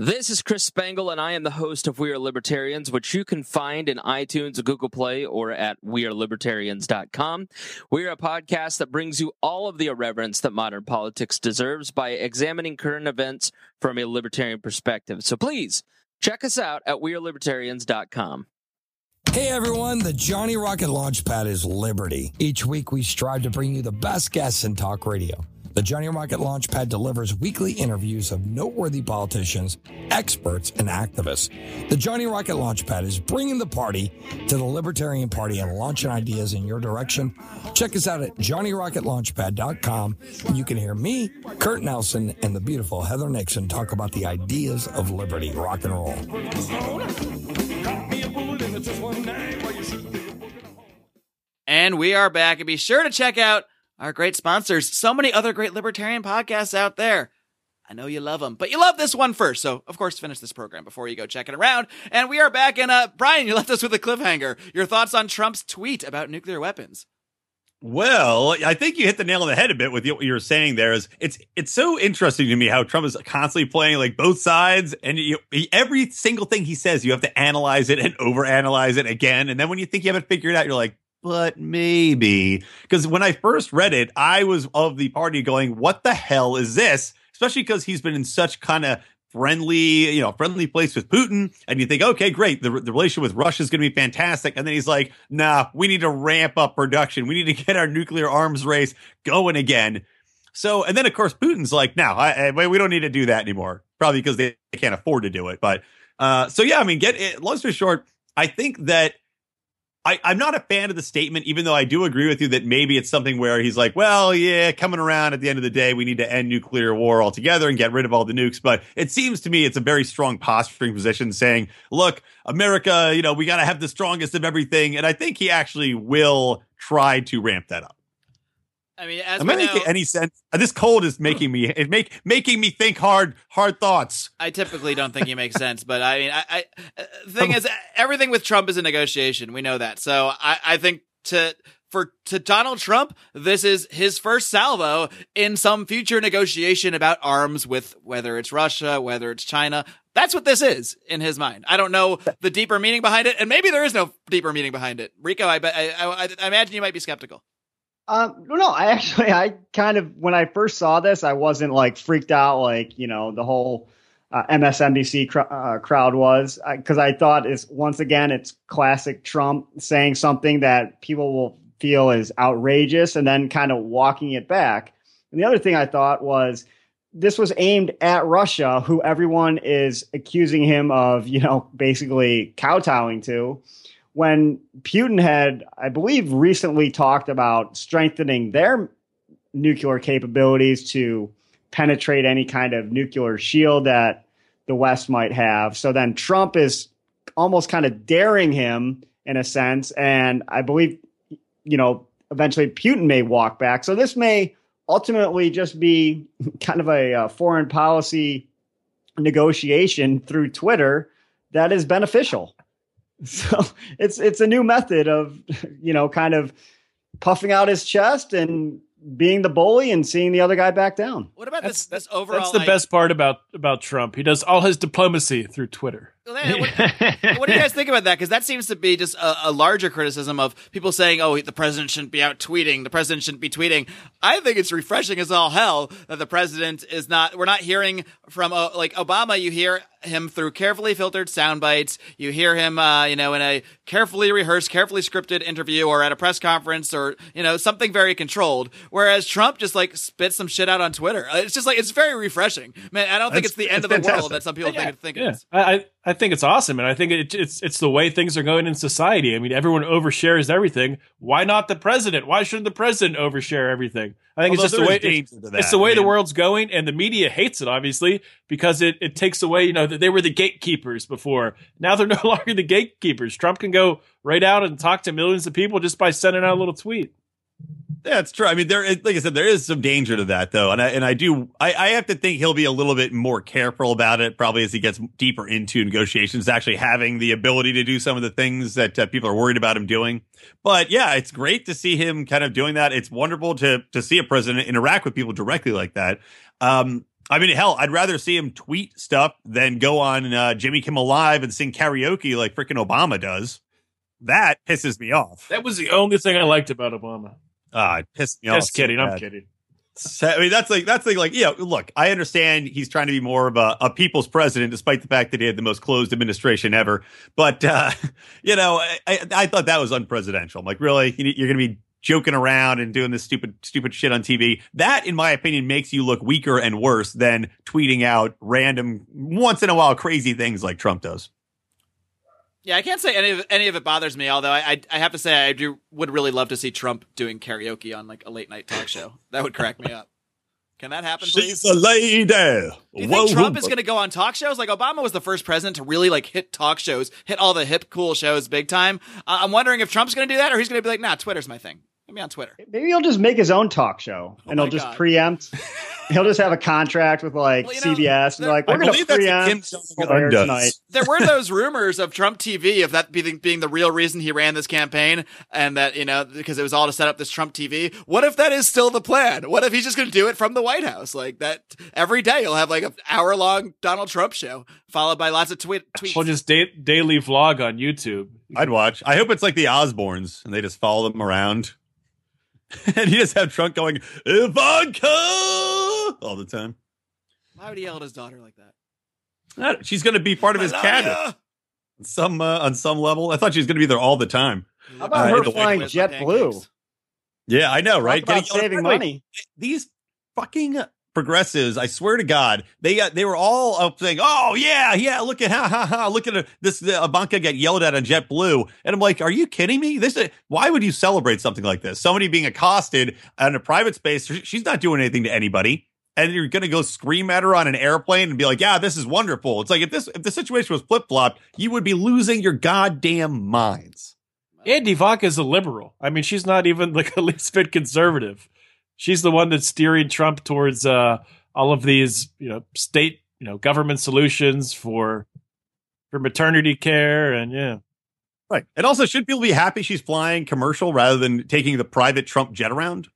This is Chris Spangle, and I am the host of We Are Libertarians, which you can find in iTunes, Google Play, or at WeAreLibertarians.com. We are a podcast that brings you all of the irreverence that modern politics deserves by examining current events from a libertarian perspective. So please check us out at WeAreLibertarians.com. Hey everyone, the Johnny Rocket Launchpad is Liberty. Each week we strive to bring you the best guests in talk radio. The Johnny Rocket Launchpad delivers weekly interviews of noteworthy politicians, experts, and activists. The Johnny Rocket Launchpad is bringing the party to the Libertarian Party and launching ideas in your direction. Check us out at johnnyrocketlaunchpad.com you can hear me, Kurt Nelson, and the beautiful Heather Nixon talk about the ideas of liberty, rock and roll. And we are back. And be sure to check out our great sponsors. So many other great libertarian podcasts out there. I know you love them, but you love this one first. So, of course, finish this program before you go checking around. And we are back. And, uh, Brian, you left us with a cliffhanger. Your thoughts on Trump's tweet about nuclear weapons. Well, I think you hit the nail on the head a bit with what you were saying there. Is it's it's so interesting to me how Trump is constantly playing like both sides, and you, every single thing he says, you have to analyze it and overanalyze it again, and then when you think you have it figured out, you're like, but maybe because when I first read it, I was of the party going, what the hell is this? Especially because he's been in such kind of friendly, you know, friendly place with Putin. And you think, okay, great. The, the relationship with Russia is going to be fantastic. And then he's like, nah, we need to ramp up production. We need to get our nuclear arms race going again. So, and then of course, Putin's like, no, I, I, we don't need to do that anymore. Probably because they can't afford to do it. But, uh, so yeah, I mean, get it, long story short, I think that I, I'm not a fan of the statement, even though I do agree with you that maybe it's something where he's like, well, yeah, coming around at the end of the day, we need to end nuclear war altogether and get rid of all the nukes. But it seems to me it's a very strong posturing position saying, look, America, you know, we got to have the strongest of everything. And I think he actually will try to ramp that up. I mean, as Am we I making any sense? This cold is making me it make making me think hard hard thoughts. I typically don't think he makes sense, but I mean, I, I uh, thing is, everything with Trump is a negotiation. We know that. So I, I think to for to Donald Trump, this is his first salvo in some future negotiation about arms with whether it's Russia, whether it's China. That's what this is in his mind. I don't know the deeper meaning behind it, and maybe there is no deeper meaning behind it. Rico, I bet I, I, I imagine you might be skeptical. Um, no, I actually, I kind of, when I first saw this, I wasn't like freaked out like, you know, the whole uh, MSNBC cr- uh, crowd was, because I thought is once again, it's classic Trump saying something that people will feel is outrageous and then kind of walking it back. And the other thing I thought was this was aimed at Russia, who everyone is accusing him of, you know, basically kowtowing to when Putin had, I believe, recently talked about strengthening their nuclear capabilities to penetrate any kind of nuclear shield that the West might have. So then Trump is almost kind of daring him in a sense. And I believe, you know, eventually Putin may walk back. So this may ultimately just be kind of a, uh foreign policy negotiation through Twitter that is beneficial. So it's it's a new method of you know kind of puffing out his chest and being the bully and seeing the other guy back down. What about That's- this this overall? That's the i- best part about about Trump. He does all his diplomacy through Twitter. What, what do you guys think about that? Because that seems to be just a, a larger criticism of people saying, "Oh, the president shouldn't be out tweeting. The president shouldn't be tweeting." I think it's refreshing as all hell that the president is not. We're not hearing from uh, like Obama. You hear him through carefully filtered sound bites. You hear him, uh, you know, in a carefully rehearsed, carefully scripted interview or at a press conference or you know something very controlled. Whereas Trump just like spits some shit out on Twitter. Uh, It's just like it's very refreshing. Man, I don't think it's the end of the world that some people think, think it Yeah, is. I, I I think it's awesome, and I think it, it's it's the way things are going in society. I mean, everyone overshares everything. Why not the president? Why shouldn't the president overshare everything? I think Although it's just the way it's, it's the way I the world's going, and the media hates it obviously because it it takes away. You know, that they were the gatekeepers before. Now they're no longer the gatekeepers. Trump can go right out and talk to millions of people just by sending out a little tweet. It's true. I mean, there, like I said, there is some danger to that, though, and I and I do, I, I have to think he'll be a little bit more careful about it, probably as he gets deeper into negotiations, actually having the ability to do some of the things that uh, people are worried about him doing. But yeah, it's great to see him kind of doing that. It's wonderful to to see a president interact with people directly like that. Um, I mean, hell, I'd rather see him tweet stuff than go on uh, Jimmy Kimmel Live and sing karaoke like freaking Obama does. That pisses me off. That was the only thing I liked about Obama. Ah, it pissed me off. Just so kidding. I'm kidding. So, I mean, that's like that's like like yeah. Look, I understand he's trying to be more of a, a people's president, despite the fact that he had the most closed administration ever. But uh, you know, I, I, I thought that was unpresidential. I'm like, really, you're going to be joking around and doing this stupid stupid shit on TV? That, in my opinion, makes you look weaker and worse than tweeting out random, once in a while, crazy things like Trump does. Yeah, I can't say any of any of it bothers me. Although I, I, I have to say I do would really love to see Trump doing karaoke on like a late night talk show. That would crack me up. Can that happen, please? She's a lady. Do you Whoa, think Trump is going to go on talk shows? Like Obama was the first president to really like hit talk shows, hit all the hip cool shows big time. Uh, I'm wondering if Trump's going to do that, or he's going to be like, "Nah, Twitter's my thing. Let me on Twitter." Maybe he'll just make his own talk show oh and Oh my he'll just God. preempt. he'll just have a contract with like Well, you know, CBS and like, we're going to believe that's what Kim preempt Jong will air Un does. tonight. There were those rumors of Trump TV of that being being the real reason he ran this campaign, and that you know because it was all to set up this Trump TV. What if that is still the plan? What if he's just going to do it from the White House like that every day? He'll have like an hour long Donald Trump show followed by lots of tweet tweets. We'll just da- daily vlog on YouTube. I'd watch. I hope it's like the Osbournes and they just follow them around. and you just have Trump going, Ivanka all the time. Why would he yell at his daughter like that? She's going to be part of his cabinet on some, uh, on some level. I thought she was going to be there all the time. How about Uh, her the flying Where's my JetBlue? Yeah, I know, right? Talk about Getting saving By the way, money. These fucking progressives, I swear to God, they got they were all up saying, "Oh yeah, yeah, look at ha ha ha, look at this uh, Ivanka get yelled at on JetBlue," and I'm like, "Are you kidding me? This is, why would you celebrate something like this? Somebody being accosted in a private space, she's not doing anything to anybody." And you're gonna go scream at her on an airplane and be like, "Yeah, this is wonderful." It's like if this if the situation was flip flopped, you would be losing your goddamn minds. And Ivanka is a liberal. I mean, she's not even like a least bit conservative. She's the one that's steering Trump towards uh, all of these, you know, state, you know, government solutions for for maternity care and yeah. Right. And also, should people be happy she's flying commercial rather than taking the private Trump jet around?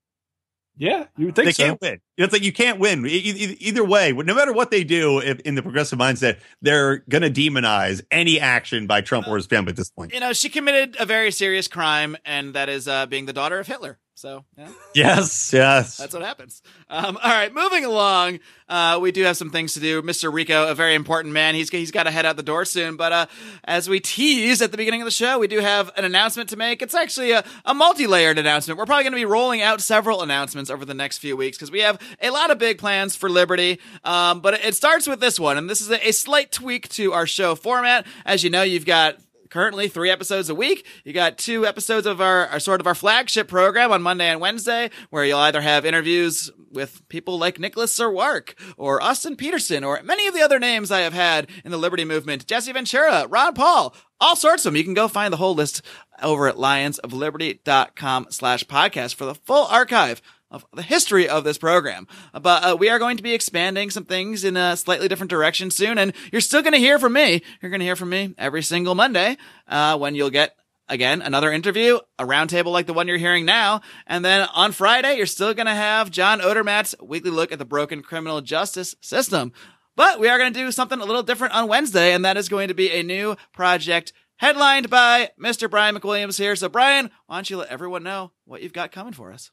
Yeah, you would think they so. can't win. It's like you can't win. Either way, no matter what they do if, in the progressive mindset, they're going to demonize any action by Trump or his family at this point. You know, she committed a very serious crime, and that is uh, being the daughter of Hitler. So, yeah. Yes, yes. That's what happens. Um, all right, moving along. Uh, we do have some things to do. Mr. Rico, a very important man. He's he's got to head out the door soon. But uh, as we teased at the beginning of the show, we do have an announcement to make. It's actually a, a multi-layered announcement. We're probably going to be rolling out several announcements over the next few weeks because we have a lot of big plans for Liberty. Um, but it starts with this one, and this is a, a slight tweak to our show format. As you know, you've got currently three episodes a week. You got two episodes of our, our sort of our flagship program on Monday and Wednesday, where you'll either have interviews with people like Nicholas Sarwark or Austin Petersen or many of the other names I have had in the Liberty movement, Jesse Ventura, Ron Paul, all sorts of them. You can go find the whole list over at lionsofliberty.com slash podcast for the full archive of the history of this program. But uh, we are going to be expanding some things in a slightly different direction soon, and you're still going to hear from me. You're going to hear from me every single Monday uh, when you'll get again, another interview, a roundtable like the one you're hearing now. And then on Friday, you're still going to have John Odermatt's weekly look at the broken criminal justice system. But we are going to do something a little different on Wednesday, and that is going to be a new project headlined by Mr. Brian McWilliams here. So, Brian, why don't you let everyone know what you've got coming for us?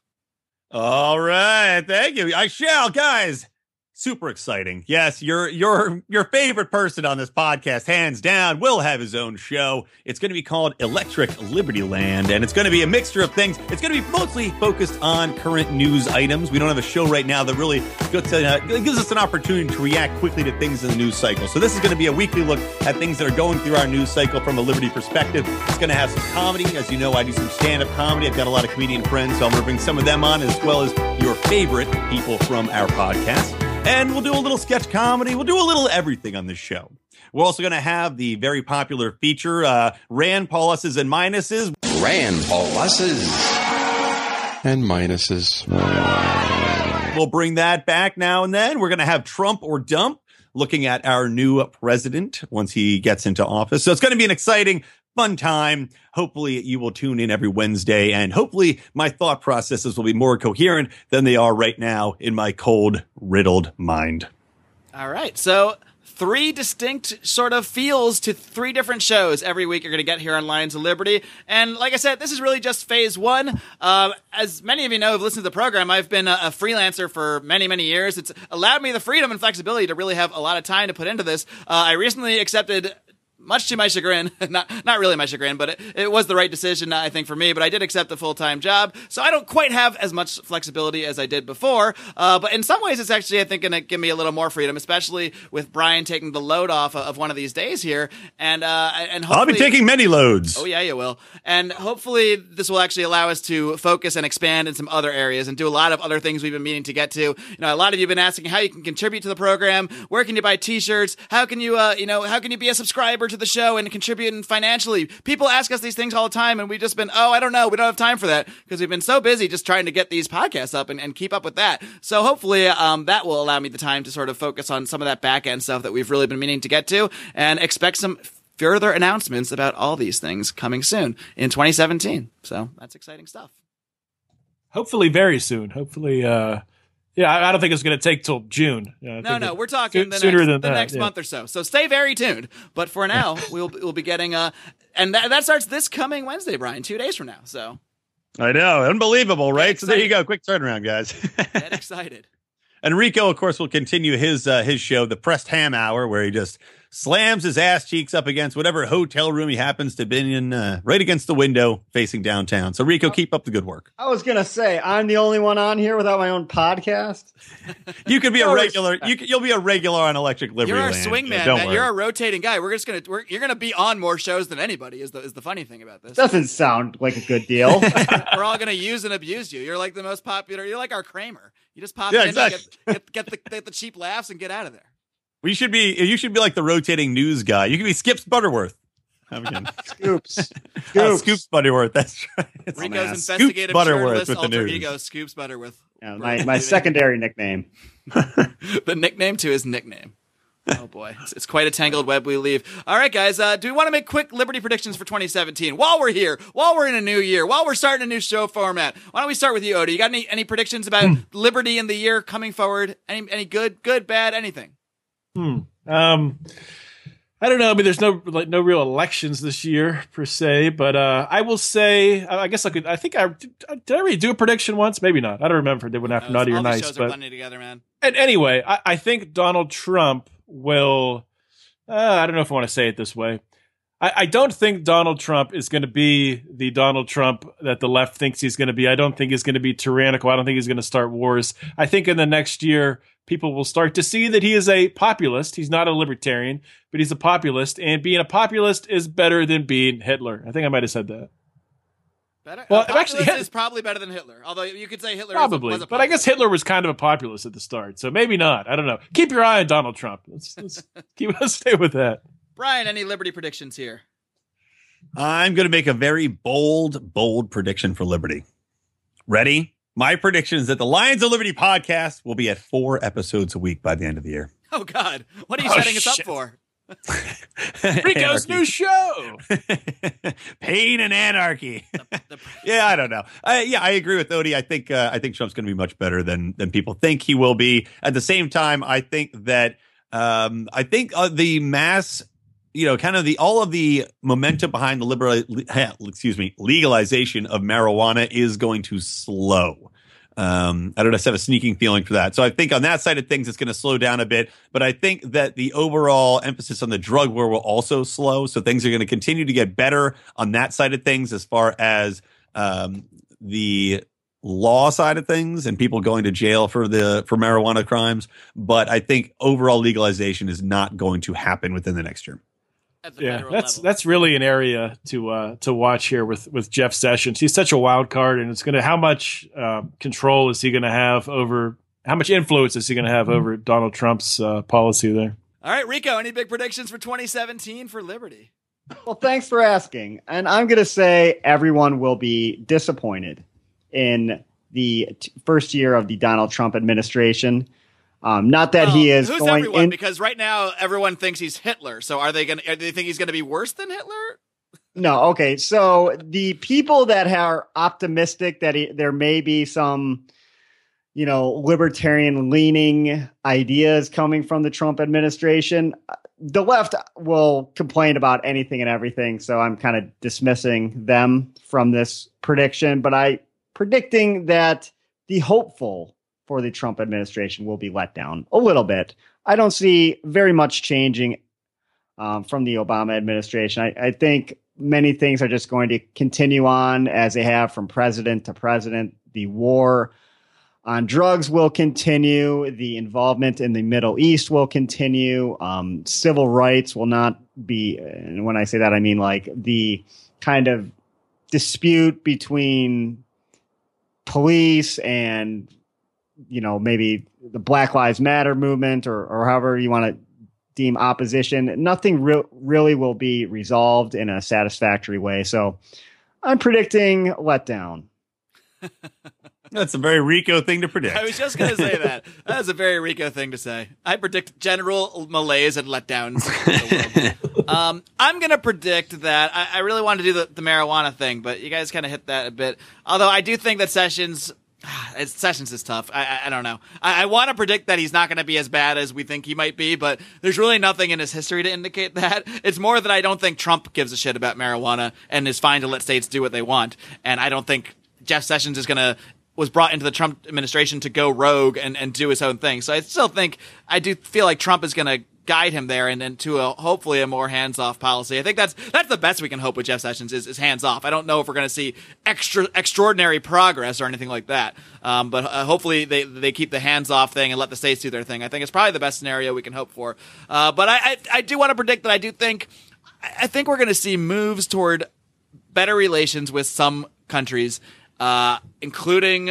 All right, thank you. I shall, guys. Super exciting. Yes, your your your favorite person on this podcast, hands down, will have his own show. It's going to be called Electric Liberty Land, and it's going to be a mixture of things. It's going to be mostly focused on current news items. We don't have a show right now that really gets, uh, gives us an opportunity to react quickly to things in the news cycle. So this is going to be a weekly look at things that are going through our news cycle from a Liberty perspective. It's going to have some comedy, as you know. I do some stand-up comedy. I've got a lot of comedian friends, so I'm going to bring some of them on, as well as your favorite people from our podcast. And we'll do a little sketch comedy. We'll do a little everything on this show. We're also going to have the very popular feature, uh, Rand Pauluses and Minuses. Rand Pauluses and Minuses. We'll bring that back now and then. We're going to have Trump or Dump looking at our new president once he gets into office. So it's going to be an exciting, fun time. Hopefully you will tune in every Wednesday and hopefully my thought processes will be more coherent than they are right now in my cold, riddled mind. All right. So three distinct sort of feels to three different shows every week you're going to get here on Lions of Liberty. And like I said, this is really just phase one. Uh, as many of you know who've listened to the program, I've been a, a, freelancer for many, many years. It's allowed me the freedom and flexibility to really have a lot of time to put into this. Uh, I recently accepted much to my chagrin, not not really my chagrin, but it, it was the right decision, I think, for me. But I did accept a full time job, so I don't quite have as much flexibility as I did before. Uh, but in some ways, it's actually, I think, going to give me a little more freedom, especially with Brian taking the load off of one of these days here. And uh, and I'll be taking many loads. Oh yeah, you will. And hopefully, this will actually allow us to focus and expand in some other areas and do a lot of other things we've been meaning to get to. You know, a lot of you have been asking how you can contribute to the program. Where can you buy T-shirts? How can you, uh, you know, how can you be a subscriber to the show and contribute financially. People ask us these things all the time, and we've just been, oh, I don't know, we don't have time for that because we've been so busy just trying to get these podcasts up and, and keep up with that. So hopefully, um, that will allow me the time to sort of focus on some of that back end stuff that we've really been meaning to get to, and expect some further announcements about all these things coming soon in 2017. So that's exciting stuff. Hopefully, very soon. Hopefully, uh, yeah, I, don't think it's going to take till June. no, no, we're talking the sooner next, than the that, next yeah. month or so. So stay very tuned. But for now, we'll we'll be getting uh, and that, that starts this coming Wednesday, Brian, two days from now. So I know, unbelievable, right? So there you go, quick turnaround, guys. Get excited. And Rico, of course, will continue his uh, his show, the Pressed Ham Hour, where he just slams his ass cheeks up against whatever hotel room he happens to be in, uh, right against the window facing downtown. So, Rico, keep up the good work. I was gonna say I'm the only one on here without my own podcast. you could be a regular. You could, you'll be a regular on Electric Liberty. You're our Land. swing man, man. You're a rotating guy. We're just gonna. We're, you're gonna be on more shows than anybody. Is the is the funny thing about this? Doesn't sound like a good deal. we're all gonna use and abuse you. You're like the most popular. You're like our Kramer. You just pop yeah, in, exactly. get, get, get, the, get the cheap laughs, and get out of there. We should be. You should be like the rotating news guy. You could be Skips Butterworth. I'm Scoops. Scoops. Uh, Scoops Butterworth. That's right. Rico's investigative Scoop Butterworth journalist with the alter news. ego, Scoops Butterworth. Yeah, my, my secondary nickname. the nickname to his nickname. Oh boy, it's, it's, quite a tangled web we leave. All right, guys, uh, do we want to make quick Liberty predictions for 2017 while we're here, while we're in a new year, while we're starting a new show format? Why don't we start with you, Odie? You got any any predictions about Hmm. Liberty in the year coming forward? Any any good, good, bad, anything? Hmm. Um, I don't know. I mean, there's no like no real elections this year per se, but uh, I will say, I guess I could. I think I did. I already do a prediction once? Maybe not. I don't remember. They went after Naughty or Nice, but together, man. and anyway, I, I think Donald Trump will. Uh, I don't know if I want to say it this way. I, I don't think Donald Trump is going to be the Donald Trump that the left thinks he's going to be. I don't think he's going to be tyrannical. I don't think he's going to start wars. I think in the next year, people will start to see that he is a populist. He's not a libertarian, but he's a populist. And being a populist is better than being Hitler. I think I might have said that. Better. Well, Well, actually- actually, is probably better than Hitler. Although you could say Hitler Probably. was a, was a but I guess Hitler was kind of a populist at the start. So maybe not. I don't know. Keep your eye on Donald Trump. Let's, let's keep let's stay with that. Brian, any Liberty predictions here? I'm going to make a very bold, bold prediction for Liberty. Ready? My prediction is that the Lions of Liberty podcast will be at four episodes a week by the end of the year. Oh God, what are you Oh, setting us up for? Rico's new show. Pain and anarchy. The- yeah, I don't know. I, yeah, I agree with Odie. I think uh, I think Trump's going to be much better than than people think he will be. At the same time, I think that um, I think uh, the mass, you know, kind of the all of the momentum behind the liberal, excuse me, legalization of marijuana is going to slow. Um, I don't just have a sneaking feeling for that. So I think on that side of things, it's going to slow down a bit. But I think that the overall emphasis on the drug war will also slow. So things are going to continue to get better on that side of things as far as um, the law side of things and people going to jail for the for marijuana crimes. But I think overall legalization is not going to happen within the next year. At the Yeah, federal that's level. that's really an area to uh, to watch here with with Jeff Sessions. He's such a wild card, and it's going to how much um, control is he going to have over how much influence is he going to have over Donald Trump's uh, policy there? All right, Rico. Any big predictions for 2017 for Liberty? Well, thanks for asking. And I'm going to say everyone will be disappointed in the t- first year of the Donald Trump administration. Um, not that he is Who's going everyone? in. Because right now everyone thinks he's Hitler. So are they going? to Do they think he's going to be worse than Hitler? No, okay. So the people that are optimistic that he, there may be some, you know, libertarian leaning ideas coming from the Trump administration, the left will complain about anything and everything. So I'm kind of dismissing them from this prediction, but I predicting that the hopeful for the Trump administration will be let down a little bit. I don't see very much changing um, from the Obama administration. I, I think many things are just going to continue on as they have from president to president. The war on drugs will continue. The involvement in the Middle East will continue. Um, civil rights will not be, and when I say that, I mean like the kind of dispute between police and you know maybe the Black Lives Matter movement or or however you want to deem opposition. Nothing re- really will be resolved in a satisfactory way. So I'm predicting letdown. That's a very Rico thing to predict. I was just going to say that. That is a very Rico thing to say. I predict general malaise and letdowns. in the world. um, I'm going to predict that. I, I really want to do the, the marijuana thing, but you guys kind of hit that a bit. Although I do think that Sessions. It's, Sessions is tough. I, I, I don't know. I, I want to predict that he's not going to be as bad as we think he might be, but there's really nothing in his history to indicate that. It's more that I don't think Trump gives a shit about marijuana and is fine to let states do what they want. And I don't think Jeff Sessions is going to was brought into the Trump administration to go rogue and, and do his own thing. So I still think I do feel like Trump is going to guide him there and, and to a, hopefully a more hands off policy. I think that's that's the best we can hope with Jeff Sessions is, is hands off. I don't know if we're going to see extra extraordinary progress or anything like that. Um, but uh, hopefully they they keep the hands off thing and let the states do their thing. I think it's probably the best scenario we can hope for. Uh, but I, I I do want to predict that I do think I think we're going to see moves toward better relations with some countries, uh, including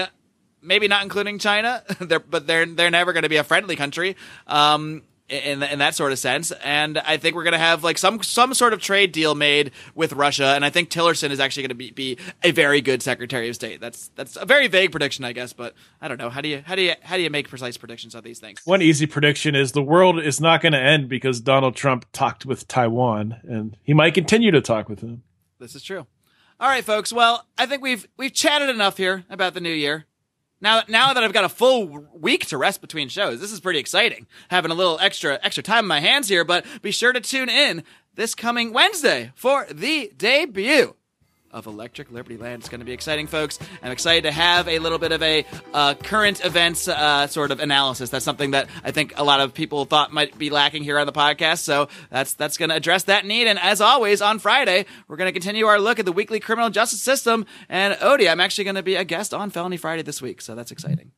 maybe not including China. they're, but they're they're never going to be a friendly country. Um, in, in that sort of sense, and I think we're going to have like some some sort of trade deal made with Russia, and I think Tillerson is actually going to be, be a very good Secretary of State. That's that's a very vague prediction, I guess, but I don't know how do you how do you how do you make precise predictions on these things? One easy prediction is the world is not going to end because Donald Trump talked with Taiwan, and he might continue to talk with them. This is true. All right, folks. Well, I think we've we've chatted enough here about the new year. Now, now that I've got a full week to rest between shows, this is pretty exciting. Having a little extra extra time in my hands here, but be sure to tune in this coming Wednesday for the debut of Electric Liberty Land. It's going to be exciting, folks. I'm excited to have a little bit of a uh, current events uh, sort of analysis. That's something that I think a lot of people thought might be lacking here on the podcast. So that's that's going to address that need. And as always, on Friday, we're going to continue our look at the weekly criminal justice system. And Odie, I'm actually going to be a guest on Felony Friday this week, so that's exciting.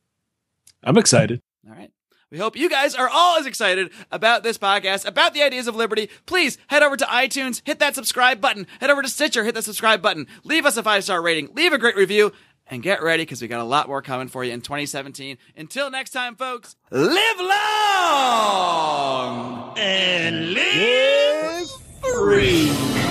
I'm excited. All right. We hope you guys are all as excited about this podcast, about the ideas of liberty. Please head over to iTunes, hit that subscribe button, head over to Stitcher, hit that subscribe button, leave us a five star rating, leave a great review, and get ready because we got a lot more coming for you in 2017. Until next time, folks, live long and live free.